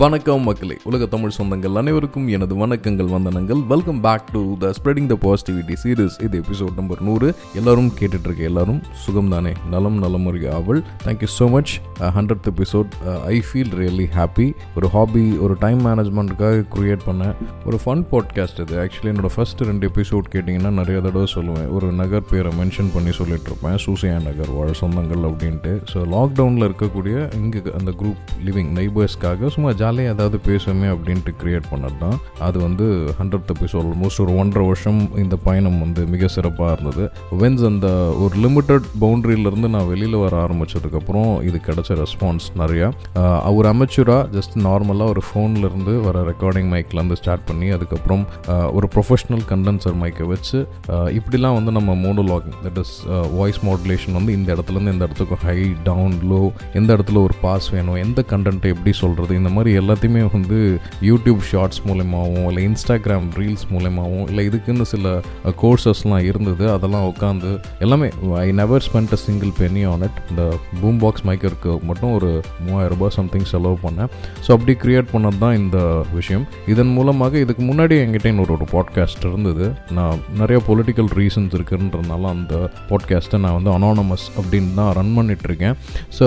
வணக்கம் மக்களே. உலக தமிழ் சொந்தங்கள் அனைவருக்கும் எனது வணக்கங்கள் வந்தனங்கள். Welcome back to the spreading the positivity series இது எபிசோட் நம்பர் நூறு. எல்லாரும் கேட்டுட்டு இருக்க எல்லாரும் சுகம் தானே நலம் நலம் uh, ஒரு அவள் thank you so much hundred episode I feel really happy ஒரு ஹாபி ஒரு டைம் மேனேஜ்மெண்ட்டுக்காக க்ரியேட் பண்ண ஒரு ஃபன் பாட்காஸ்ட் இது. ஆக்சுவலி என்னோட ஃபர்ஸ்ட் ரெண்டு எபிசோட் கேட்டிங்கன்னா நிறைய தடவை சொல்லுவேன். ஒரு நகர் பேரை மென்ஷன் பண்ணி சொல்லிட்டு இருப்பேன் சூசியா நகர் வாழ் சொந்தங்கள் அப்படின்ட்டு. ஸோ லாக்டவுனில் இருக்கக்கூடிய இங்கே அந்த குரூப் லிவிங் நெய்பர்ஸ்க்காக சும்மா ஜாலியாக ஏதாவது பேசுவோமே அப்படின்ட்டு க்ரியேட் பண்ணது தான் அது வந்து ஹண்ட்ரட் எபிசோட் ஆல்மோஸ்ட் ஒரு ஒன்றரை வருஷம் இந்த பயணம் வந்து மிக சிறப்பாக இருந்தது. வென்ஸ் அந்த ஒரு லிமிட்டட் பவுண்டரியிலேருந்து நான் வெளியில் வர ஆரம்பிச்சதுக்கப்புறம் இது கிடச்ச ரெஸ்பான்ஸ் நிறையா. அவர் ஒரு ஜஸ்ட் நார்மலாக ஒரு ஃபோன்லேருந்து வர ரெக்கார்டிங் மைக்லேருந்து ஸ்டார்ட் பண்ணி அதுக்கப்புறம் ஒரு ப்ரொஃபஷ்னல் கண்டென்சர் மைக்கை வச்சு இப்படிலாம் வந்து நம்ம monologuing that is voice modulation வந்து இந்த இடத்துலேருந்து இந்த இடத்துக்கு ஹை டவுன் லோ எந்த இடத்துல ஒரு பாஸ் வேணும் எந்த கண்டென்ட்டை எப்படி சொல்கிறது இந்த மாதிரி எல்லாத்தையுமே வந்து யூடியூப் ஷார்ட்ஸ் மூலயமாவும் இல்லை இன்ஸ்டாகிராம் ரீல்ஸ் மூலயமாவும் இல்லை இதுக்குன்னு சில கோர்சஸ்லாம் இருந்தது. அதெல்லாம் உட்காந்து எல்லாமே I never spend a single penny on it இந்த பூம் பாக்ஸ் மைக்கருக்கு மட்டும் ஒரு மூவாயிரம் ரூபாய் சம்திங் செலவு பண்ணேன். ஸோ அப்படி கிரியேட் பண்ணது தான் இந்த விஷயம். இதன் மூலமாக இதுக்கு முன்னாடி என்கிட்ட இன்னொரு ஒரு பாட்காஸ்ட் இருந்தது. நான் நிறைய பொலிட்டிக்கல் ரீசன்ஸ் இருக்குன்றதுனால அந்த பாட்காஸ்ட்டை நான் வந்து அனானமஸ் அப்படின்னு தான் ரன் பண்ணிகிட்ருக்கேன் ஸோ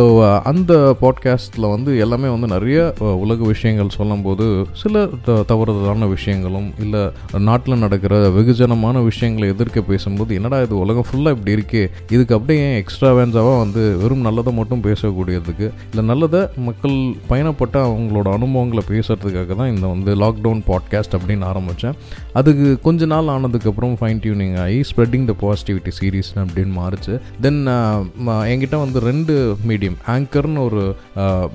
அந்த பாட்காஸ்ட்டில் வந்து எல்லாமே வந்து நிறைய உலக உலக விஷயங்கள் சொல்லும்போது சில த- தவறுதலான விஷயங்களும் இல்லை நாட்டில் நடக்கிற வெகுஜனமான விஷயங்களை எதிர்க்க பேசும்போது என்னடா இது உலகம் ஃபுல்லாக இப்படி இருக்கே? இதுக்கு அப்படியே ஏன் எக்ஸ்ட்ராவேன்ஸாவாக வந்து வெறும் நல்லதை மட்டும் பேசக்கூடியதுக்கு இல்லை நல்லதை மக்கள் பயணப்பட்ட அவங்களோட அனுபவங்களை பேசுகிறதுக்காக தான் இந்த வந்து லாக்டவுன் பாட்காஸ்ட் அப்படின்னு ஆரம்பித்தேன் அதுக்கு கொஞ்ச நாள் ஆனதுக்கப்புறம் ஃபைன் டியூனிங் ஆகி ஸ்ப்ரெட்டிங் த பாசிட்டிவிட்டி சீரீஸ் அப்படின்னு மாறிச்சு. தென் என்கிட்ட வந்து ரெண்டு மீடியம் ஆங்கர்னு ஒரு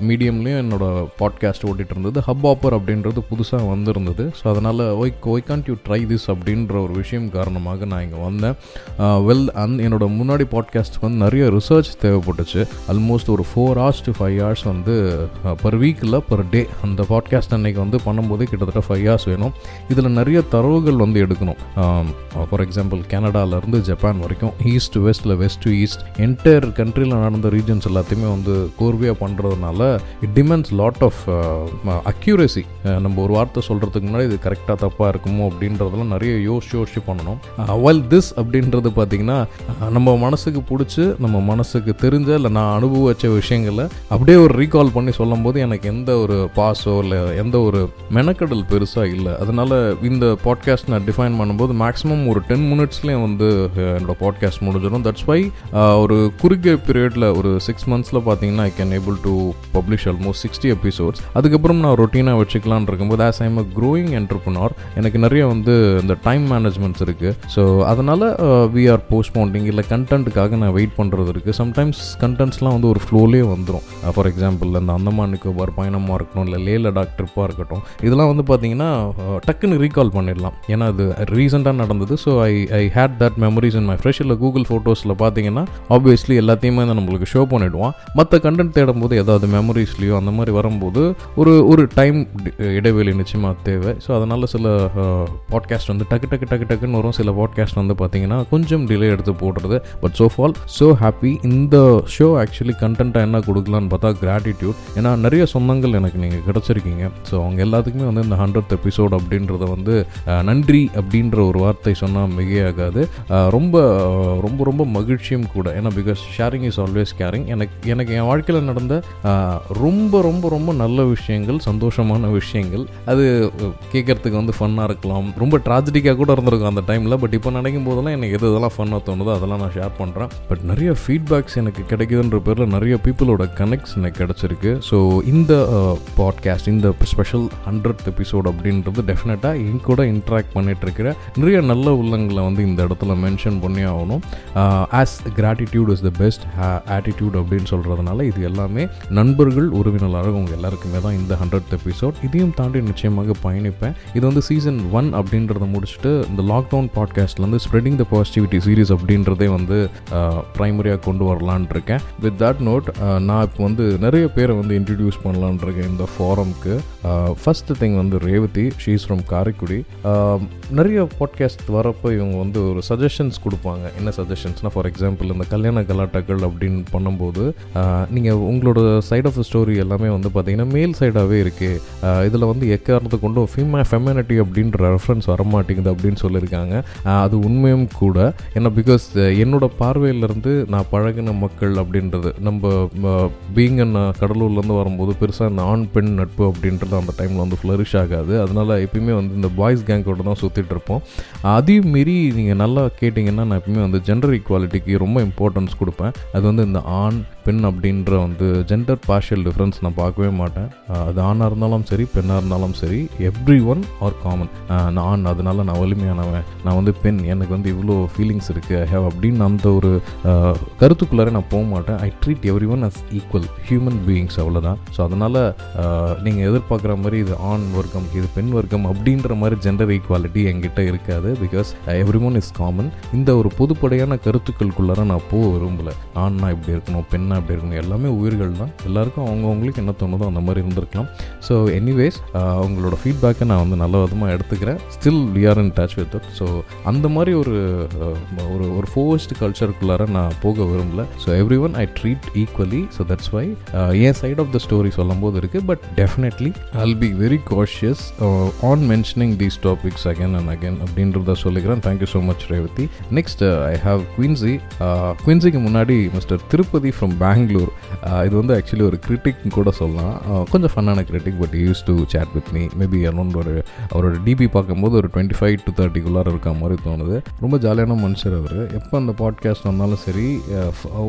மீடியம்லேயும் என்னோட பாட்காஸ்ட் ஓடிட்டு இருந்தது ஹப் ஆப்பர் அப்படின்றது புதுசாக வந்திருந்தது. ஸோ அதனால் why why can't you try this அப்படின்ற ஒரு விஷயம் காரணமாக நான் இங்கே வந்தேன். Uh, வெல் அந் என்னோட முன்னாடி பாட்காஸ்ட் வந்து நிறைய ரிசர்ச் தேவைப்பட்டுச்சு. ஆல்மோஸ்ட் ஒரு four hours to five hours வந்து பர் வீக்கில் பர் டே அந்த பாட்காஸ்ட் அன்னைக்கு வந்து பண்ணும்போதே கிட்டத்தட்ட ஃபைவ் ஹவர்ஸ் வேணும். இதில் நிறைய தரவுகள் வந்து எடுக்கணும். Um, uh, ஃபார் எக்ஸாம்பிள் கனடாலேருந்து ஜப்பான் வரைக்கும் ஈஸ்ட் வெஸ்ட்டில் வெஸ்ட் டு ஈஸ்ட் என்டையர் கண்ட்ரியில் நடந்த ரீஜன்ஸ் எல்லாத்தையுமே வந்து கோர்வையாக பண்ணுறதுனால it demands lot of accuracy நம்ம ஒரு வார்த்தை சொல்கிறதுக்கு முன்னாடி இது கரெக்டாக தப்பாக இருக்குமோ அப்படின்றதெல்லாம் நிறைய யோசிச்சு யோசிச்சு பண்ணணும். வெல் திஸ் அப்படின்றது பார்த்திங்கன்னா நம்ம மனசுக்கு பிடிச்சி நம்ம மனசுக்கு தெரிஞ்ச இல்லை நான் அனுபவிச்ச விஷயங்களை அப்படியே ஒரு ரீகால் பண்ணி சொல்லும்போது எனக்கு எந்த ஒரு பாஸோ இல்லை எந்த ஒரு மெனக்கடல் பெருசாக இல்லை. அதனால் இந்த பாட்காஸ்ட் நான் டிஃபைன் பண்ணும்போது மேக்ஸிமம் ஒரு டென் மினிட்ஸ்லேயே வந்து என்னோடய என்னோட பாட்காஸ்ட் முடிஞ்சிடும். தட்ஸ் வை ஒரு குறுகிய பீரியடில் ஒரு சிக்ஸ் மந்த்ஸில் பார்த்தீங்கன்னா I can able to publish almost sixty episodes அதுக்கப்புறம் நான் ரொட்டீனாக வச்சுக்கலான் இருக்கும்போது as I'm a growing entrepreneur எனக்கு நிறைய வந்து இந்த டைம் மேனேஜ்மெண்ட்ஸ் இருக்குது ஸோ அதனால் வி ஆர் போஸ்ட்போண்டிங் இல்லை கண்டென்ட்டுக்காக நான் வெயிட் பண்ணுறது இருக்குது சம்டைம்ஸ் கண்டென்ட்ஸ்லாம் வந்து ஒரு ஃப்ளோலேயே வந்துடும் ஃபார் எக்ஸாம்பிள் இந்த அந்தமான் நிக்கோபார் பயணமாக இருக்கட்டும் இல்லை லே லடாக் ட்ரிப்பாக இருக்கட்டும் இதெல்லாம் வந்து பார்த்தீங்கன்னா uh, டக்குன்னு ரீகால் பண்ணிடலாம். ஏன்னா அது ரீசெண்டாக நடந்தது. So I I hate that memories in my fresh இல்லை கூகுள் ஃபோட்டோஸில் பார்த்தீங்கன்னா ஆப்வியஸ்லி எல்லாத்தையுமே வந்து நம்மளுக்கு ஷோ பண்ணிவிடுவான் மற்ற கண்டென்ட் தேடும்போது ஏதாவது மெமரிஸ்லேயோ அந்த மாதிரி வரும்போது ஒரு ஒரு ஒரு டைம் இடைவெளி நிச்சயமாக தேவை. ஸோ அதனால் சில பாட்காஸ்ட் வந்து டக்கு டக்கு டக்கு டக்குன்னு வரும். சில பாட்காஸ்ட் வந்து பார்த்தீங்கன்னா கொஞ்சம் டிலே எடுத்து போடுறது. But so fall so happy இந்த ஷோ ஆக்சுவலி கண்டென்ட்டாக என்ன கொடுக்கலான்னு பார்த்தா கிராட்டிடியூட் ஏன்னா நிறைய சொந்தங்கள் எனக்கு நீங்கள் கிடச்சிருக்கீங்க. ஸோ அவங்க எல்லாத்துக்குமே வந்து இந்த ஹண்ட்ரட் எபிசோட் அப்படின்றத வந்து நன்றி அப்படின்ற ஒரு வார்த்தை சொன்னால் மிகையாகாது. ரொம்ப ரொம்ப ரொம்ப மகிழ்ச்சியும் கூட. ஏன்னா because sharing is always caring எனக்கு எனக்கு என் வாழ்க்கையில் நடந்த ரொம்ப ரொம்ப ரொம்ப நல்ல விஷயம் விஷயங்கள் சந்தோஷமான விஷயங்கள். அது கேட்குறதுக்கு வந்து ஃபன்னாக இருக்கலாம். ரொம்ப ட்ராஜடிக்காக கூட இருந்திருக்கும் அந்த டைமில் பட் இப்போ நினைக்கும் போதெல்லாம் எனக்கு எது இதெல்லாம் ஃபன்னாக தோணுதோ அதெல்லாம் நான் ஷேர் பண்ணுறேன் பட் நிறைய ஃபீட்பேக்ஸ் எனக்கு கிடைக்குதுன்ற பேரில் நிறைய பீப்புளோட கனெக்ட்ஸ் எனக்கு கிடச்சிருக்கு. ஸோ இந்த பாட்காஸ்ட் இந்த ஸ்பெஷல் ஹண்ட்ரட் எபிசோட் அப்படின்றது டெஃபினட்டாக என் கூட இன்ட்ராக்ட் பண்ணிட்டு இருக்கிற நிறைய நல்ல உள்ளங்களை வந்து இந்த இடத்துல மென்ஷன் பண்ணி ஆகணும். As gratitude is the best attitude அப்படின்னு சொல்கிறதுனால இது எல்லாமே நண்பர்கள் உறவினராக உங்கள் எல்லாருக்குமே தான் இந்த ஹண்ட்ரட் எபிசோட் இதையும் தாண்டி நிச்சயமாக பயணிப்பேன். இது வந்து சீசன் ஒன் அப்படின்றத முடிச்சுட்டு இந்த லாக்டவுன் பாட்காஸ்ட்லேருந்து ஸ்ப்ரெடிங் த பாசிட்டிவிட்டி சீரிஸ் அப்படின்றதே வந்து ப்ரைமரியாக கொண்டு வரலான் இருக்கேன். வித் தட் நோட் நான் இப்போ வந்து நிறைய பேரை வந்து இன்ட்ரடியூஸ் பண்ணலான் இருக்கேன் இந்த ஃபாரம்க்கு ஃபர்ஸ்ட் திங் வந்து ரேவதி ஷீஸ் ஃப்ரம் காரைக்குடி. நிறைய பாட்காஸ்ட் வரப்போ இவங்க வந்து ஒரு சஜஷன்ஸ் கொடுப்பாங்க. என்ன சஜஷன்ஸ்னால் ஃபார் எக்ஸாம்பிள் இந்த கல்யாண கலாட்டாக்கள் அப்படின்னு பண்ணும்போது நீங்கள் உங்களோட சைட் ஆஃப் த ஸ்டோரி எல்லாமே வந்து பார்த்தீங்கன்னா மேல் சைடாகவே இருக்குது இதில் வந்து எக்காரணத்தை கொண்டும் ஃபீமே ஃபெமினிட்டி அப்படின்ற ரெஃபரன்ஸ் வரமாட்டேங்குது அப்படின்னு சொல்லியிருக்காங்க. அது உண்மையும் கூட. ஏன்னா பிகாஸ் என்னோட பார்வையிலேருந்து நான் பழகின மக்கள் அப்படின்றது நம்ம பீங் கடலூர்லேருந்து வரும்போது பெருசாக இந்த ஆண் பெண் நட்பு அப்படின்றது அந்த டைமில் வந்து ஃப்ளரிஷ் ஆகாது. அதனால் எப்பயுமே வந்து இந்த பாய்ஸ் கேங்கோட தான் சுற்றிட்டு இருப்போம். அதையும் மீறி நீங்கள் நல்லா கேட்டிங்கன்னா நான் எப்பயுமே வந்து ஜெண்டர் ஈக்குவாலிட்டிக்கு ரொம்ப இம்பார்ட்டன்ஸ் கொடுப்பேன். அது வந்து இந்த ஆண் பெண் அப்படின்ற வந்து ஜெண்டர் பார்ஷியல் டிஃப்ரென்ஸ் நான் பார்க்கவே மாட்டேன். அது ஆணாக இருந்தாலும் சரி பெண்ணாக இருந்தாலும் சரி எவ்ரி ஒன் ஆர் காமன் நான் ஆண் அதனால நான் வலிமையானவன் நான் வந்து பெண் எனக்கு வந்து இவ்வளோ ஃபீலிங்ஸ் இருக்குது ஐ ஹேவ் அப்படின்னு அந்த ஒரு கருத்துக்குள்ளார நான் போக மாட்டேன். I treat every one as equal human beings அவ்வளோதான் ஸோ அதனால் நீங்கள் எதிர்பார்க்குற மாதிரி இது ஆண் வர்க்கம் இது பெண் வர்க்கம் அப்படின்ற மாதிரி ஜெண்டர் ஈக்குவாலிட்டி என்கிட்ட இருக்காது. Because every one is common இந்த ஒரு பொதுப்படையான கருத்துக்களுக்குள்ளார நான் போக விரும்பல. ஆண்னா இப்படி இருக்கணும் பெண்ணா அப்படி இருக்கணும் எல்லாமே உயிர்கள் தான் எல்லாருக்கும் அவங்கவுங்களுக்கு என்ன தோணுதோ அந்த மாதிரி இருந்திருக்கலாம். ஸோ எனிவேஸ் அவங்களோட ஃபீட்பேக்கை நான் வந்து நல்ல விதமாக எடுத்துக்கிறேன். Still we are in touch with it so அந்த மாதிரி ஒரு ஒரு ஒரு ஃபோர்ஸ்ட் கல்ச்சருக்குள்ளார நான் போக விரும்பல. So every one I treat equally so that's why N side of the story சொல்லும் போது இருக்குது but definitely I'll be very cautious on mentioning these topics again and again அப்படின்றத சொல்லிக்கிறேன். Thank you so much Revathi next I have Quincy குவின்சிக்கு முன்னாடி mister Tirupati from Bangalore இது வந்து actually ஒரு critic கூட சொல்லலாம். கொஞ்சம் ஃபன்னான critic but use to chat with me maybe around ஒரு அவரோட டிபி பார்க்கும்போது ஒரு டுவெண்ட்டி ஃபைவ் டு தேர்ட்டிக்குள்ளார இருக்க மாதிரி தோணுது. ரொம்ப ஜாலியான மனுஷர் அவர். எப்போ அந்த பாட்காஸ்ட் வந்தாலும் சரி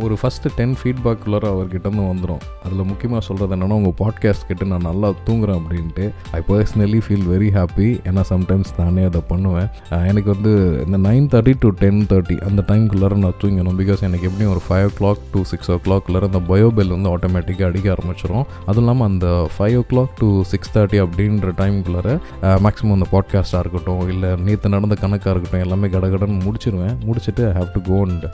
ஒரு ஃபஸ்ட்டு டென் ஃபீட்பேக்குள்ளார அவர்கிட்ட இருந்து வந்துடும் அதில் முக்கியமாக சொல்கிறது என்னென்னா உங்கள் பாட்காஸ்ட் கிட்ட நான் நல்லா தூங்குறேன் அப்படின்ட்டு. I personally feel very happy ஏன்னா சம்டைம்ஸ் நானே அதை பண்ணுவேன். எனக்கு வந்து இந்த nine thirty to ten thirty அந்த டைம்குள்ளார நான் தூங்கணும் பிகாஸ் எனக்கு எப்படியும் ஒரு five o'clock to six ஓ கிளாக்குள்ளார அந்த பயோபெல் வந்து ஆட்டோமேட்டிக்காக அடிக்க ஆரம்பிச்சிடும் அதுவும் இல்லாமல் அந்த five o'clock to six thirty அப்படின்ற டைம்குள்ளார மேக்ஸிமம் அந்த பாட்காஸ்ட்டாக இருக்கட்டும் இல்லை நேற்று நடந்த கணக்காக இருக்கட்டும் எல்லாமே கடகடன்னு முடிச்சிருவேன். முடிச்சுட்டு I have to go and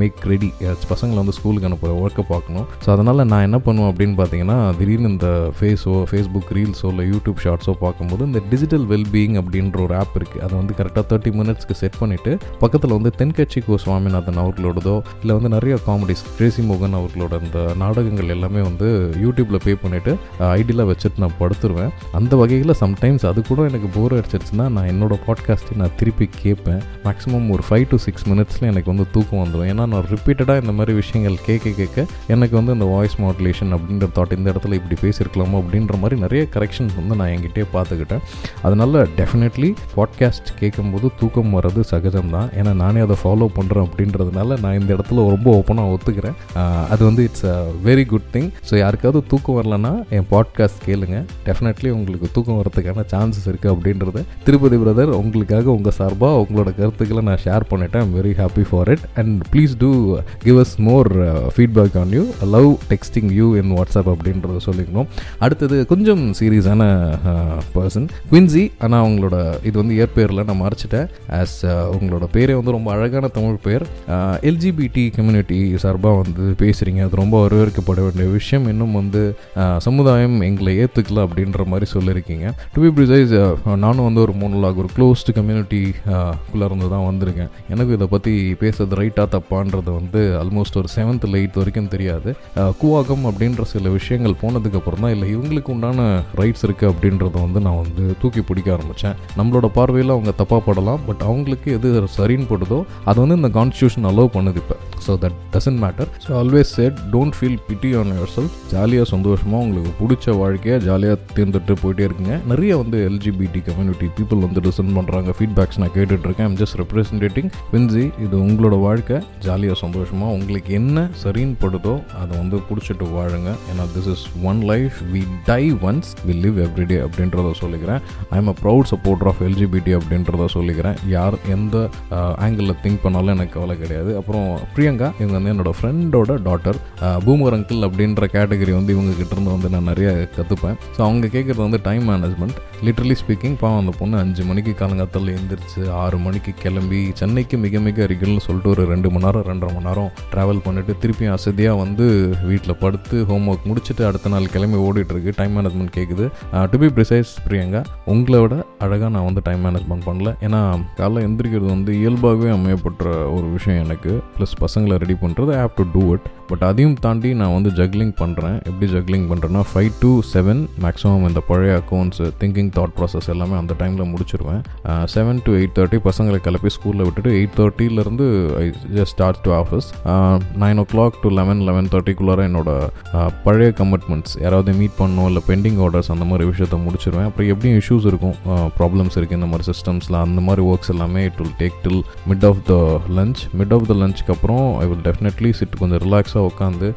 make ready பசங்களை வந்து ஸ்கூலுக்கு அனுப்ப ஒர்க்கை பார்க்கணும். ஸோ அதனால் நான் என்ன பண்ணுவேன் அப்படின்னு பார்த்தீங்கன்னா திடீர்னு இந்த ஃபேஸோ ஃபேஸ்புக் ரீல்ஸோ இல்லை யூடியூப் ஷார்ட்ஸோ பார்க்கும்போது இந்த டிஜிட்டல் வெல்பீயிங் அப்படின்ற ஒரு ஆப் இருக்குது அதை வந்து கரெக்டாக தேர்ட்டி மினிட்ஸ்க்கு செட் பண்ணிவிட்டு பக்கத்தில் வந்து தென்கட்சி கோ சுவாமிநாதன் அவர்களோடதோ இல்லை வந்து நிறைய காமெடிஸ் கிரேசி மோகன் அவர்களோட அந்த நாடகங்கள் எல்லாமே வந்து யூடியூப்பில் பே பண்ணிவிட்டு ஐடியெலாம் வச்சுட்டு நான் படுத்துருவேன். அந்த வகையில் சம்டைம்ஸ் அது கூட எனக்கு போர் அடிச்சிருச்சுன்னா நான் என்னோடய பாட்காஸ்ட்டை நான் திருப்பி கேட்பேன். மேக்ஸிமம் ஒரு ஃபைவ் டு சிக்ஸ் மினிட்ஸில் எனக்கு வந்து தூக்கம் வந்துடும் ஏன்னா நான் ரிப்பீட்டடாக இந்த மாதிரி விஷயங்கள் கேட்க கேட்க எனக்கு வந்து இந்த வாய்ஸ் மாடுலேஷன் அப்படின்ற தாட் இந்த இடத்துல இப்படி பேசியிருக்கலாமோ அப்படின்ற மாதிரி நிறைய கரெக்ஷன்ஸ் வந்து நான் என்கிட்டே பார்த்துக்கிட்டேன். அதனால் டெஃபினெட்லி பாட்காஸ்ட் கேட்கும்போது தூக்கம் வர்றது சகஜம்தான். ஏன்னா நானே அதை ஃபாலோ பண்ணுறேன் அப்படின்றதுனால நான் இந்த இடத்துல ரொம்ப ஓப்பனாக ஒத்துக்கிறேன். அது வந்து it's a very good thing so யாருக்காவது தூக்கம் வரலன்னா என் பாட்காஸ்ட் கேளுங்க. டெஃபினெட்லி உங்களுக்கு தூக்கம் வரதுக்கான சான்சஸ் இருக்குது அப்படின்றத. திருப்பதி பிரதர் உங்களுக்காக உங்கள் சார்பாக உங்களோட கருத்துக்களை நான் ஷேர் பண்ணிட்டேன். I'm very happy for it and please do give us more feedback on you love texting you in WhatsApp அப்படின்றத சொல்லிக்கணும். அடுத்தது கொஞ்சம் சீரியஸான பர்சன் குவின்சி ஆனால் அவங்களோட இது வந்து இயற்பெயரில் நான் மறைச்சிட்டேன். ஆஸ் uh, உங்களோட பேரே வந்து ரொம்ப அழகான தமிழ் பெயர் எல்ஜிபிடி கம்யூனிட்டி சார்பாக வந்து பேசுகிறீங்க அது ரொம்ப வரவேற்கப்பட வேண்டிய விஷயம். இன்னும் வந்து சமுதாயம் எங்களை ஏற்றுக்கல அப்படின்ற மாதிரி சொல்லியிருக்கீங்க. டு பி ப்ரிசைஸ் நானும் வந்து ஒரு மூணு லாக் ஒரு க்ளோஸ்டு கம்யூனிட்டி குள்ளே இருந்து தான் வந்திருக்கேன். எனக்கு இதை பற்றி பேசுறது ரைட்டாக தப்பான்றது வந்து ஆல்மோஸ்ட் ஒரு செவன்த் எயித் வரைக்கும் தெரியாது. கூவாகம் அப்படின்ற சில விஷயங்கள் போனதுக்கப்புறம் தான் இல்லை இவங்களுக்கு உண்டான ரைட்ஸ் இருக்குது அப்படின்றத வந்து நான் வந்து தூக்கி பிடிக்க ஆரம்பித்தேன் நம்மளோட பார்வையில் அவங்க தப்பாக படலாம் பட் அவங்களுக்கு எது சரின்னு படுதோ அது வந்து இந்த கான்ஸ்டியூஷன் அலோவ் பண்ணுது இப்போ. So that doesn't matter so always set don't feel pity on yourself ஜாலியாக சந்தோஷமாக உங்களுக்கு பிடிச்ச வாழ்க்கையை ஜாலியாக தேர்ந்துட்டு போயிட்டே இருக்குங்க. நிறைய வந்து எல்ஜிபிடி கம்யூனிட்டி பீப்புள் வந்து டிசன் பண்ணுறாங்க ஃபீட்பேக்ஸ் நான் கேட்டுட்டு இருக்கேன். ஐம் ஜஸ்ட் ரெப்ரசன்டேட்டிங் வின்சி இது உங்களோட வாழ்க்கை. ஜாலியாக சந்தோஷமாக உங்களுக்கு என்ன சரின்னு படுதோ அதை வந்து பிடிச்சிட்டு வாழுங்க. ஏன்னா this is one life we die once we live every day அப்படின்றத சொல்லிக்கிறேன். I am a proud supporter of LGBT அப்படின்றத சொல்லிக்கிறேன். யார் எந்த ஆங்கிளில் திங்க் பண்ணாலும் எனக்கு கவலை கிடையாது. அப்புறம் பிரியங்கா இவங்க வந்து என்னோட ஃப்ரெண்டோட டாட் வாட்டர் பூமர் அங்கிள் அப்படின்ற கேட்டகரி வந்து இவங்க கிட்ட இருந்து வந்து நான் நிறைய கற்றுப்பேன் ஸோ அவங்க கேட்குறது வந்து டைம் மேனேஜ்மெண்ட் லிட்ரலி ஸ்பீக்கிங் பாவம் அந்த பொண்ணு அஞ்சு மணிக்கு காலங்காத்தால எழுந்திரிச்சு ஆறு மணிக்கு கிளம்பி சென்னைக்கு மிக மிக அருகில்னு சொல்லிட்டு ஒரு ரெண்டு மணி நேரம் ரெண்டரை மணி நேரம் ட்ராவல் பண்ணிட்டு திருப்பியும் அசதியாக வந்து வீட்டில் படுத்து ஹோம் ஒர்க் முடிச்சுட்டு அடுத்த நாள் கிளம்பி ஓடிட்டுருக்கு. டைம் மேனேஜ்மெண்ட் கேட்குது டு பி ப்ரிசைஸ் பிரியங்கா உங்களை விட அழகாக நான் வந்து டைம் மேனேஜ்மெண்ட் பண்ணல. ஏன்னா காலைல எந்திரிக்கிறது வந்து இயல்பாகவே அமையப்பட்ட ஒரு விஷயம் எனக்கு. ப்ளஸ் பசங்களை ரெடி பண்ணுறது I have to do it but அதையும் தாண்டி நான் வந்து ஜக்லிங் பண்ணுறேன் எப்படி ஜக்லிங் பண்ணுறேன்னா ஃபைவ் டு செவன் மேக்ஸிமம் இந்த பழைய அக்கௌண்ட்ஸ் திங்கிங் தாட் ப்ராசஸ் எல்லாமே அந்த டைமில் முடிச்சிருவேன். செவன் டு எயிட் தேர்ட்டி பசங்களை கிளப்பி ஸ்கூலில் விட்டுட்டு eight தேர்ட்டிலேருந்து I just start to office nine o'clock to eleven eleven தேர்ட்டிக்குள்ளார என்னோட பழைய கமிட்மெண்ட்ஸ் யாராவது மீட் பண்ணணும் இல்லை பெண்டிங் ஆர்டர்ஸ் அந்த மாதிரி விஷயத்த முடிச்சிருவேன். அப்புறம் எப்படியும் இஷ்யூஸ் இருக்கும். ப்ராப்ளம்ஸ் இருக்குது இந்த மாதிரி சிஸ்டம்ஸில் அந்த மாதிரி ஒர்க்ஸ் எல்லாமே it will take till mid of the lunch mid of the லஞ்சுக்கு அப்புறம் ஐ வில் டெஃபினெட்லி சிட் கொஞ்சம் ரிலாக்ஸாக உட்காந்து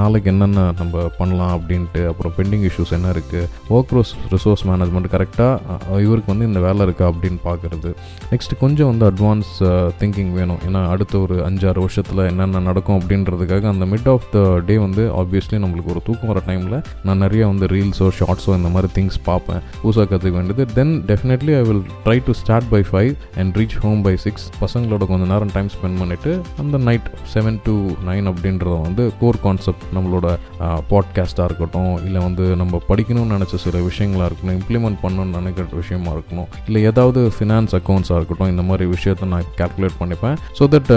நாளைக்கு என்னென்ன நம்ம பண்ணலாம்? அப்படின்ட்டு அப்புறம் பெண்டிங் இஷ்யூஸ் என்ன இருக்குது ஒர்க் ரோஸ் ரிசோர்ஸ் மேனேஜ்மெண்ட் கரெக்டாக இவருக்கு வந்து இந்த வேலை இருக்கா அப்படின்னு பார்க்குறது. நெக்ஸ்ட் கொஞ்சம் வந்து அட்வான்ஸ் திங்கிங் வேணும். ஏன்னா அடுத்த ஒரு அஞ்சாறு வருஷத்தில் என்னென்ன நடக்கும் அப்படின்றதுக்காக அந்த மிட் ஆஃப் த டே வந்து ஆப்வியஸ்லி நம்மளுக்கு ஒரு தூக்கம் வர டைமில் நான் நிறைய வந்து ரீல்ஸோ ஷார்ட்ஸோ இந்த மாதிரி திங்ஸ் பார்ப்பேன். புதுசாக கற்றுக்க வேண்டியது. Then definitely I will try to start by five and reach home by six பசங்களோட கொஞ்சம் நேரம் டைம் ஸ்பெண்ட் பண்ணிவிட்டு அந்த நைட் செவன் டு நைன் அப்படின்றத வந்து கோர் கான்செப்ட் நம்மளோட பாட்காஸ்ட்டாக இருக்கட்டும் இல்லை வந்து நம்ம படிக்கணும்னு நினச்ச சில விஷயங்களாக இருக்கணும் இம்ப்ளிமெண்ட் பண்ணணும்னு நினைக்கிற விஷயமா இருக்கணும் இல்லை ஏதாவது ஃபினான்ஸ் அக்கௌண்ட்ஸாக இருக்கட்டும் இந்த மாதிரி விஷயத்த நான் கேல்குலேட் பண்ணிப்பேன். ஸோ தட்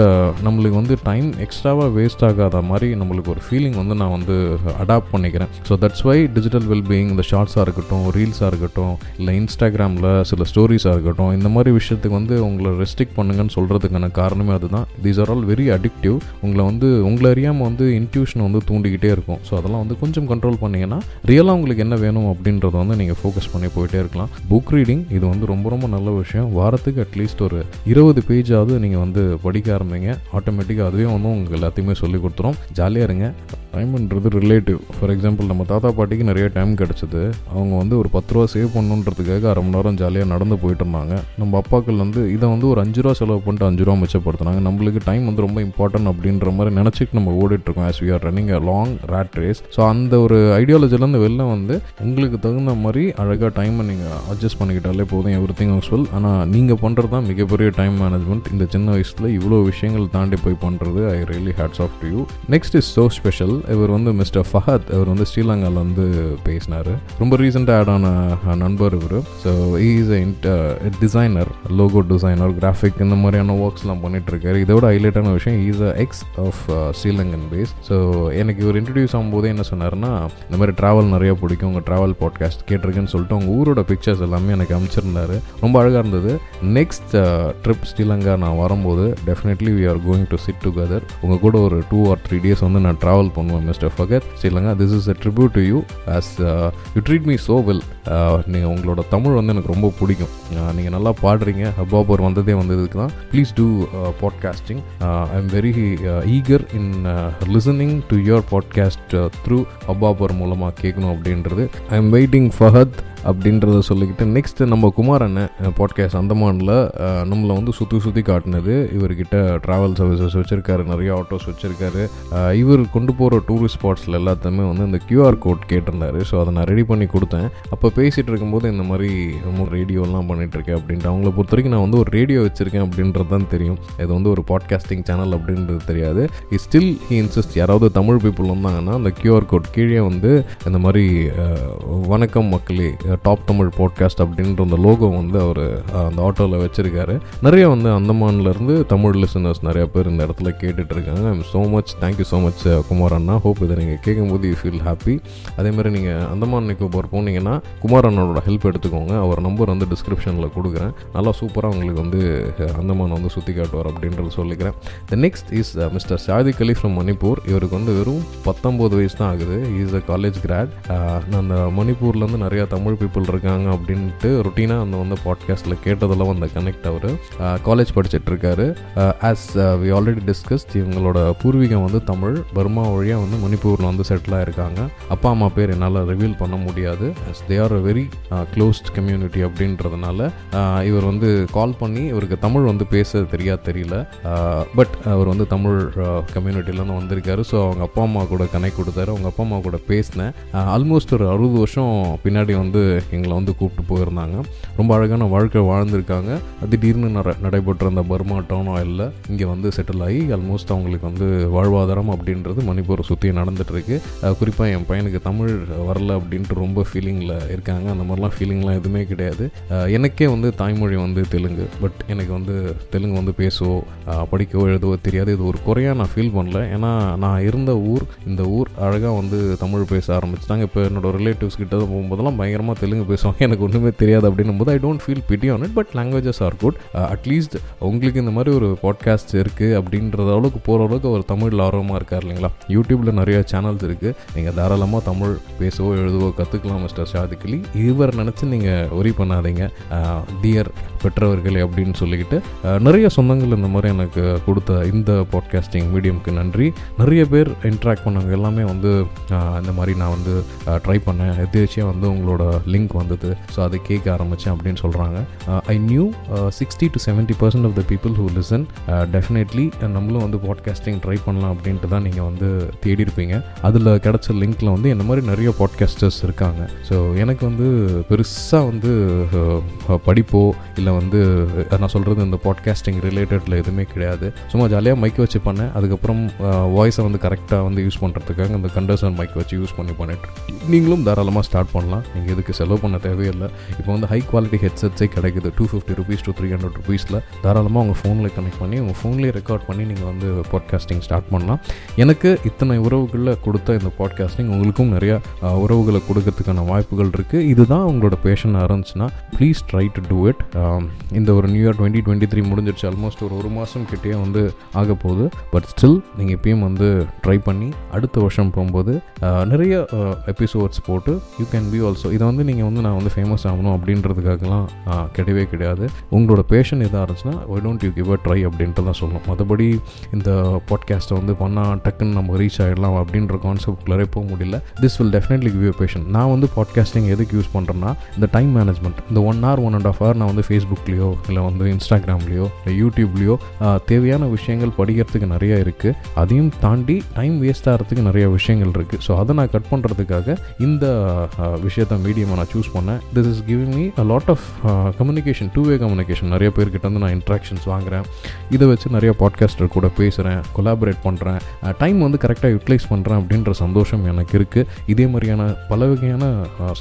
நம்மளுக்கு வந்து டைம் எக்ஸ்ட்ராவாக வேஸ்ட் ஆகாத மாதிரி நம்மளுக்கு ஒரு ஃபீலிங் வந்து நான் வந்து அடாப்ட் பண்ணிக்கிறேன். So that's why digital wellbeing இந்த ஷார்ட்ஸாக இருக்கட்டும் ரீல்ஸாக இருக்கட்டும் இல்லை இன்ஸ்டாகிராமில் சில ஸ்டோரிஸாக இருக்கட்டும் இந்த மாதிரி விஷயத்துக்கு வந்து உங்களை ரெஸ்ட்ரிக்ட் பண்ணுங்கன்னு சொல்கிறதுக்கான காரணமே அதுதான். These are all very addictive உங்களை வந்து உங்களை அறியாமல் வந்து இன்ட்யூஷன் வந்து தூண்டிக்கிட்டே இருக்கும். ஸோ அதெல்லாம் வந்து கொஞ்சம் கண்ட்ரோல் பண்ணிங்கன்னா ரியலாக உங்களுக்கு என்ன வேணும் அப்படின்றத வந்து நீங்கள் ஃபோக்கஸ் பண்ணி போயிட்டே இருக்கலாம். புக் ரீடிங் இது வந்து ரொம்ப ரொம்ப நல்ல விஷயம். வாரத்துக்கு அட்லீஸ்ட் ஒரு இருபது பேஜாவது நீங்கள் வந்து படிக்க ஆரம்பிங்க. ஆட்டோமேட்டிக்காக அதுவே வந்து உங்களுக்கு எல்லாத்தையுமே சொல்லி கொடுத்துரும். ஜாலியாக இருங்க. டைம்ன்றது ரிலேட்டிவ் ஃபார் எக்ஸாம்பிள் நம்ம தாத்தா பாட்டிக்கு நிறைய டைம் கிடச்சிது. அவங்க வந்து ஒரு பத்து ரூபா சேவ் பண்ணுன்றதுக்காக அரை மணி நேரம் ஜாலியாக நடந்து போயிட்டு இருந்தாங்க. நம்ம அப்பாக்கள் வந்து இதை வந்து ஒரு அஞ்சு ரூபா செலவு பண்ணிட்டு அஞ்சு ரூபா மிச்சப்படுத்துனாங்க. நம்மளுக்கு டைம் வந்து ரொம்ப இம்பார்ட்டன்ட் அப்படின்ற மாதிரி நினச்சிட்டு நம்ம ஓடிட்டுருக்கோம் as we are running a long rat race so அந்த ஒரு ஐடியாலஜிலேருந்து வெளில வந்து உங்களுக்கு தகுந்த மாதிரி அழகாக டைமை நீங்கள் அட்ஜஸ்ட் பண்ணிக்கிட்டாலே போதும். எவ்ரி திங் சொல் ஆனால் நீங்கள் பண்ணுறது தான் மிகப்பெரிய டைம் மேனேஜ்மெண்ட் இந்த சின்ன வயசில் இவ்வளோ விஷயங்கள் தாண்டி போய் பண்ணுறது I really hats off to you next is so special இவர் வந்து மிஸ்டர் ஃபஹத் இவர் வந்து ஸ்ரீலங்காவில் வந்து பேசினார். ரொம்ப ரீசெண்டாக ஆட் ஆன நண்பர் இவர். So is a designer logo designer graphic இந்த மாதிரியான ஒர்க்ஸ்லாம் பண்ணிட்டு இருக்காரு இதோட ஹைலைட்டான விஷயம் is a ex of Sri Lankan base so எனக்கு இவர் இன்ட்ரடியூஸ் ஆகும்போதே என்ன சொன்னார்னா இந்த மாதிரி ட்ராவல் நிறைய பிடிக்கும் உங்கள் ட்ராவல் பாட்காஸ்ட் கேட்டிருக்கேன்னு சொல்லிட்டு அவங்க ஊரோட பிக்சர்ஸ் எல்லாமே எனக்கு அமைச்சிருந்தாரு ரொம்ப அழகாக இருந்தது. நெக்ஸ்ட் ட்ரிப் uh, ஸ்ரீலங்கா நான் வரும்போது definitely we are going to sit together உங்கள் கூட ஒரு டூ ஆர் த்ரீ டேஸ் வந்து நான் ட்ராவல் பண்ணுவேன் mister Fahad Sri Lanka this is a tribute to you as you treat me so well நீங்கள் உங்களோட தமிழ் வந்து எனக்கு ரொம்ப பிடிக்கும். நீங்கள் நல்லா பாடுறீங்க. ஹப்பாபர் வந்ததே வந்து இதுக்கு தான். Please do podcasting I am very eager in listening to your podcast through Hubhopper மூலமாக கேட்கணும் அப்படின்றது. ஐ எம் வெயிட்டிங் ஃபஹத் அப்படின்றத சொல்லிக்கிட்டு நெக்ஸ்ட் நம்ம குமார் அண்ணன் பாட்காஸ்ட் அந்தமானில் நம்மளை வந்து சுற்றி சுற்றி காட்டினது. இவர்கிட்ட ட்ராவல் சர்வீசஸ் வச்சுருக்காரு நிறைய ஆட்டோஸ் வச்சுருக்காரு. இவர் கொண்டு போகிற டூரிஸ்ட் ஸ்பாட்ஸில் எல்லாத்தையுமே வந்து இந்த கியூஆர் கோட் கேட்டிருந்தாரு. ஸோ அதை நான் ரெடி பண்ணி கொடுத்தேன். அப்போ பேசிகிட்டு இருக்கும்போது இந்த மாதிரி ரேடியோலாம் பண்ணிகிட்ருக்கேன் அப்படின்ட்டு. அவங்கள பொறுத்த வரைக்கும் நான் வந்து ஒரு ரேடியோ வச்சுருக்கேன் அப்படின்றது தான் தெரியும். இது வந்து ஒரு பாட்காஸ்டிங் சேனல் அப்படின்றது தெரியாது. இ ஸ்டில் ஹி இன்சிஸ்ட் யாராவது தமிழ் பீப்புள் வந்தாங்கன்னா அந்த கியூஆர் கோட் கீழே வந்து இந்த மாதிரி வணக்கம் மக்களே டாப் தமிழ் பாட்காஸ்ட் அப்படின்ற அந்த லோகோ வந்து அவர் அந்த ஆட்டோவில் வச்சுருக்காரு. நிறைய வந்து அந்தமான்லேருந்து தமிழ் லிசனர்ஸ் நிறைய பேர் இந்த இடத்துல கேட்டுட்ருக்காங்க I'm so much thank you so much Kumar Anna. Hope இதை நீங்கள் கேட்கும்போது யூ ஃபீல் ஹாப்பி அதேமாதிரி நீங்கள் அந்தமான் நிக்கோபார் போனீங்கன்னா குமார் அண்ணனோட ஹெல்ப் எடுத்துக்கோங்க. அவர் நம்பர் வந்து டிஸ்கிரிப்ஷனில் கொடுக்குறேன். நல்லா சூப்பராக உங்களுக்கு வந்து அந்தமான் வந்து சுற்றி காட்டுவார் அப்படின்றது சொல்லிக்கிறேன். த நெக்ஸ்ட் இஸ் மிஸ்டர் சாதி அலி ஃப்ரம் மணிப்பூர் இவருக்கு வந்து வெறும் பத்தொம்போது வயசு தான் ஆகுது. இஸ் அ காலேஜ் கிராட் நான் அந்த மணிப்பூர்லேருந்து நிறையா தமிழ் பீப்புள் இருக்காங்க அப்படின்ட்டு ருட்டீனாக அந்த வந்து பாட்காஸ்ட்டில் கேட்டதெல்லாம் வந்து கனெக்ட் அவர். காலேஜ் uh, படிச்சுட்டு இருக்காரு. ஆஸ் வி ஆல்ரெடி டிஸ்கஸ்ட் இவங்களோட பூர்வீகம் வந்து தமிழ். பர்மா வழியாக வந்து மணிப்பூரில் வந்து செட்டில் ஆயிருக்காங்க. அப்பா அம்மா பேர் என்னால் ரிவீல் பண்ண முடியாது. As they are a very closed community அப்படின்றதுனால uh, இவர் வந்து கால் பண்ணி இவருக்கு தமிழ் வந்து பேச தெரியாது தெரியல. Uh, பட் uh, அவர் வந்து தமிழ் கம்யூனிட்டிலேருந்து வந்திருக்காரு. ஸோ அவங்க அப்பா அம்மா கூட கனெக்ட் கொடுத்தாரு. அவங்க அப்பா அம்மா கூட பேசினேன். ஆல்மோஸ்ட் ஒரு அறுபது வருஷம் பின்னாடி வந்து எங்களை வந்து கூப்பிட்டு போயிருந்தாங்க. ரொம்ப அழகான வாழ்க்கை வாழ்ந்திருக்காங்க. திடீர்னு நட நடைபெற்ற அந்த பர்மா டவுன் ஆயிலில் இங்கே வந்து செட்டில் ஆகி ஆல்மோஸ்ட் அவங்களுக்கு வந்து வாழ்வாதாரம் அப்படின்றது மணிப்பூரை சுற்றி நடந்துகிட்ருக்கு குறிப்பாக என் பையனுக்கு தமிழ் வரல அப்படின்ட்டு ரொம்ப ஃபீலிங்கில் இருக்காங்க அந்த மாதிரிலாம் ஃபீலிங்லாம் எதுவுமே கிடையாது. எனக்கே வந்து தாய்மொழி வந்து தெலுங்கு. பட் எனக்கு வந்து தெலுங்கு வந்து பேசவோ படிக்கவோ எழுதவோ தெரியாது. இது ஒரு குறையாக நான் ஃபீல் பண்ணல. ஏன்னா நான் இருந்த ஊர் இந்த ஊர் அழகாக வந்து தமிழ் பேச ஆரம்பிச்சிட்டாங்க. இப்போ என்னோடய ரிலேட்டிவ்ஸ் கிட்ட போகும்போதெல்லாம் பயங்கரமாக தெலுங்கு பேசுவாங்க. எனக்கு ஒன்றுமே தெரியாது அப்படின்னும் போது I don't feel pity on it but languages are good at least உங்களுக்கு இந்த மாதிரி ஒரு பாட்காஸ்ட் இருக்குது அப்படின்றத அளவுக்கு போகிற அளவுக்கு ஒரு தமிழில் ஆர்வமாக இருக்கார் இல்லைங்களா? யூடியூப்பில் நிறையா சேனல்ஸ் இருக்குது நீங்கள் தாராளமாக தமிழ் பேசவோ எழுதவோ கற்றுக்கலாம் மிஸ்டர் ஷாதிக்லி இவர் நினச்சி நீங்கள் ஒரி பண்ணாதீங்க. டியர் பெற்றவர்களே அப்படின்னு சொல்லிக்கிட்டு நிறைய சொந்தங்கள் இந்த மாதிரி எனக்கு கொடுத்த இந்த பாட்காஸ்டிங் மீடியம்க்கு நன்றி. நிறைய பேர் இன்ட்ராக்ட் பண்ணவங்க எல்லாமே வந்து இந்த மாதிரி நான் வந்து ட்ரை பண்ணேன். எதிர்ச்சியாக வந்து உங்களோட லிங்க் வந்தது. ஸோ அதை கேட்க ஆரம்பித்தேன் அப்படின்னு சொல்கிறாங்க I knew sixty to seventy percent of the people who listen definitely நம்மளும் வந்து பாட்காஸ்டிங் ட்ரை பண்ணலாம் அப்படின்ட்டு தான் நீங்கள் வந்து தேடி இருப்பீங்க அதில் கிடச்ச லிங்க்கில் வந்து இந்த மாதிரி நிறைய பாட்காஸ்டர்ஸ் இருக்காங்க. ஸோ எனக்கு வந்து பெருசாக வந்து படிப்போ இல்லை வந்து நான் சொல்கிறது இந்த பாட்காஸ்டிங் ரிலேட்டடில் எதுவுமே கிடையாது. சும்மா ஜாலியாக மைக் வச்சு பண்ணேன். அதுக்கப்புறம் வாய்ஸை வந்து கரெக்டாக வந்து யூஸ் பண்ணுறதுக்காக இந்த கண்டர்சன் மைக் வச்சு யூஸ் பண்ணி பண்ணிட்டு நீங்களும் தாராளமாக ஸ்டார்ட் பண்ணலாம். நீங்கள் இதுக்கு செலவு பண்ண தேவையில்லை. இப்போ வந்து ஹை குவாலிட்டி ஹெட்செட்ஸே கிடைக்குது. Two fifty rupees two three hundred ருபீஸில் தாராளமாக உங்கள் ஃபோனில் கனெக்ட் பண்ணி உங்கள் ஃபோன்லேயே ரெக்கார்ட் பண்ணி நீங்கள் வந்து பாட்காஸ்டிங் ஸ்டார்ட் பண்ணலாம். எனக்கு இத்தனை உறவுகளில் கொடுத்த இந்த பாட்காஸ்டிங் உங்களுக்கும் நிறையா உறவுகளை கொடுக்கறதுக்கான வாய்ப்புகள் இருக்குது இதுதான் உங்களோட பேஷனாக இருந்துச்சுன்னா please try to do it இந்த ஒரு new year twenty twenty three முடிஞ்சிருச்சு. ஆல்மோஸ்ட் ஒரு ஒரு மாதம் கிட்டே வந்து ஆக போகுது. பட் ஸ்டில் நீங்கள் இப்பயும் வந்து ட்ரை பண்ணி அடுத்த வருஷம் போகும்போது நிறைய எபிசோட்ஸ் போட்டு யூ கேன் பி ஆல்சோ இதை வந்து நீங்கள் வந்து நான் வந்து ஃபேமஸ் ஆகணும் அப்படின்றதுக்காகலாம் கிடையவே கிடையாது. உங்களோட பேஷன் இதாக இருந்துச்சுன்னா why don't you give a try அப்படின்ட்டு தான் சொல்லணும். மற்றபடி இந்த பாட்காஸ்ட்டை வந்து பண்ணால் டக்குன்னு நம்ம ரீச் ஆகிடலாம் அப்படின்ற கான்செப்ட்குள்ளே போக முடியல. This will definitely give you passion நான் வந்து பாட்காஸ்டிங் எதுக்கு யூஸ் பண்ணுறேன்னா இந்த டைம் மேனேஜ்மெண்ட் இந்த one hour one and half hour நான் வந்து ஃபேஸ்புக்லேயோ இல்லை வந்து இன்ஸ்டாகிராம்லேயோ இல்லை யூடியூப்லேயோ தேவையான விஷயங்கள் படிக்கிறதுக்கு நிறைய இருக்குது அதையும் தாண்டி டைம் வேஸ்ட் ஆகிறதுக்கு நிறைய விஷயங்கள் இருக்குது ஸோ அதை நான் கட் பண்ணுறதுக்காக இந்த விஷயத்த மீடியமாக நான் சூஸ் பண்ணேன். This is giving me a lot of communication two way communication நிறைய பேர்கிட்ட வந்து நான் இன்ட்ராக்ஷன்ஸ் வாங்குறேன். இதை வச்சு நிறைய பாட்காஸ்டர் கூட பேசுகிறேன் கொலாபரேட் பண்ணுறேன் டைம் வந்து கரெக்டாக யூட்டிலைஸ் பண்ணுறேன் அப்படின்ற சந்தோஷம் எனக்கு இருக்குது இதே மாதிரியான பல வகையான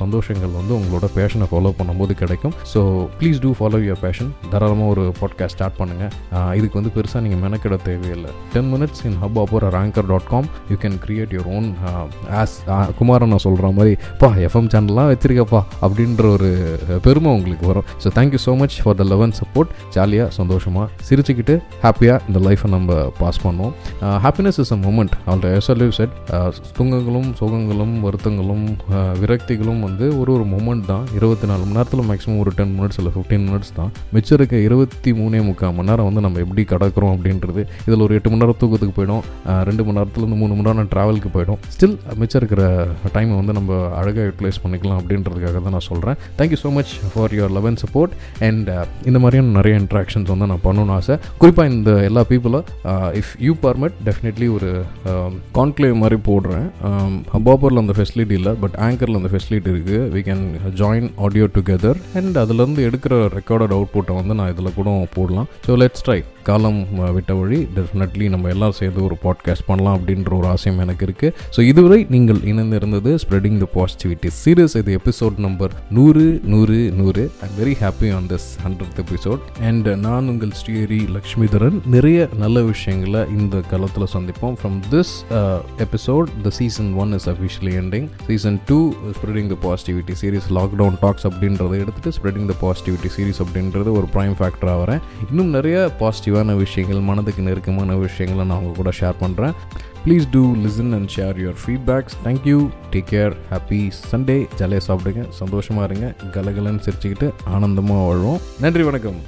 சந்தோஷம் விஷயங்கள் வந்து உங்களோட பேஷனை ஃபாலோ பண்ணும்போது கிடைக்கும். So please do follow your passion தாராளமாக ஒரு பாட்காஸ்ட் ஸ்டார்ட் பண்ணுங்கள் இதுக்கு வந்து பெருசாக நீங்கள் மெனக்கிட தேவையில்லை. Ten minutes in Hubhopper anchor dot com you can create your own as Kumaran நான் சொல்கிற மாதிரி பா எஃப்எம் சேனல்லாம் வச்சுருக்கப்பா அப்படின்ற ஒரு பெருமை உங்களுக்கு வரும். So thank you so much for the eleven support ஜாலியாக சந்தோஷமாக சிரிச்சுக்கிட்டு ஹாப்பியாக இந்த லைஃப்பை நம்ம பாஸ் பண்ணுவோம். ஹாப்பினஸ் இஸ் அ மூமெண்ட் எஸ் எஸ்எல்யூ செட் துங்கங்களும் சோகங்களும் வருத்தங்களும் விரக்திகளும் வந்து ஒரு ஒரு மூமெண்ட் தான் இருபத்தி நாலு மணி நேரத்தில் மேக்ஸிமம் ஒரு டென் மினிட்ஸ் இல்லை ஃபிஃப்டீன் மினிட்ஸ் தான். மிச்சம் இருக்க இருபத்தி மூணே முக்கால் மணி நேரம் வந்து நம்ம எப்படி கடக்கிறோம் அப்படின்றது இதில் ஒரு எட்டு மணி நேரம் தூக்கத்துக்கு போயிடும் ரெண்டு மணி நேரத்துலேருந்து மூணு மணி நேரம் ட்ராவலுக்கு போயிடும். ஸ்டில் மிச்சம் இருக்கிற டைமை வந்து நம்ம அழகாக யூட்டிலைஸ் பண்ணிக்கலாம் அப்படின்றதுக்காக தான் நான் சொல்கிறேன் thank you so much for your love and support and இந்த மாதிரியான நிறைய இன்ட்ராக்ஷன்ஸ் வந்து நான் பண்ணணும்னு ஆசை. குறிப்பாக இந்த எல்லா பீப்புளும் இஃப் யூ பர்மிட் டெஃபினெட்லி ஒரு கான்க்ளேவ் மாதிரி போடுறேன். பாப்பரில் அந்த ஃபெசிலிட்டி இல்லை பட் ஆங்கரில் அந்த ஃபெசிலிட்டி இருக்குது we can join audio together and அதுலேருந்து எடுக்கிற ரெக்கார்டட் அவுட்புட்டை வந்து நான் இதில் கூட போடலாம். ஸோ லெட்ஸ் ட்ரை காலம் விட்ட வழி டெஃபினெட்லி நம்ம எல்லாம் சேர்ந்து ஒரு பாட்காஸ்ட் பண்ணலாம் அப்படின்ற ஒரு ஆசையும் எனக்கு இருக்குது ஸோ இதுவரை நீங்கள் இணைந்திருந்தது ஸ்ப்ரெடிங் த பாசிட்டிவிட்டி சீரியஸ் இது எபிசோட் நம்பர் நூறு நூறு நூறு. I'm very happy on this hundred episode and நான் உங்கள் ஸ்ரீஹரி லக்ஷ்மிதரன். நிறைய நல்ல விஷயங்களை இந்த காலத்தில் சந்திப்போம். From this episode the season one is officially ending season two spreading the positivity series lockdown talks அப்படின்றத எடுத்துகிட்டு ஸ்ப்ரெடிங் த பாசிட்டிவிட்டி சீரிஸ் அப்படின்றது ஒரு ப்ரைம் ஃபேக்டராக வரேன். இன்னும் நிறைய பாசிட்டிவான விஷயங்கள் மனதுக்கு நெருக்கமான விஷயங்களை நான் அவங்க கூட ஷேர் பண்ணுறேன் please do listen and share your feedbacks thank you take care happy Sunday ஜாலியாக சாப்பிடுங்க. சந்தோஷமாக இருங்க. கலகலன்னு சிரிச்சுக்கிட்டு ஆனந்தமாக வாழ்வோம். நன்றி வணக்கம்.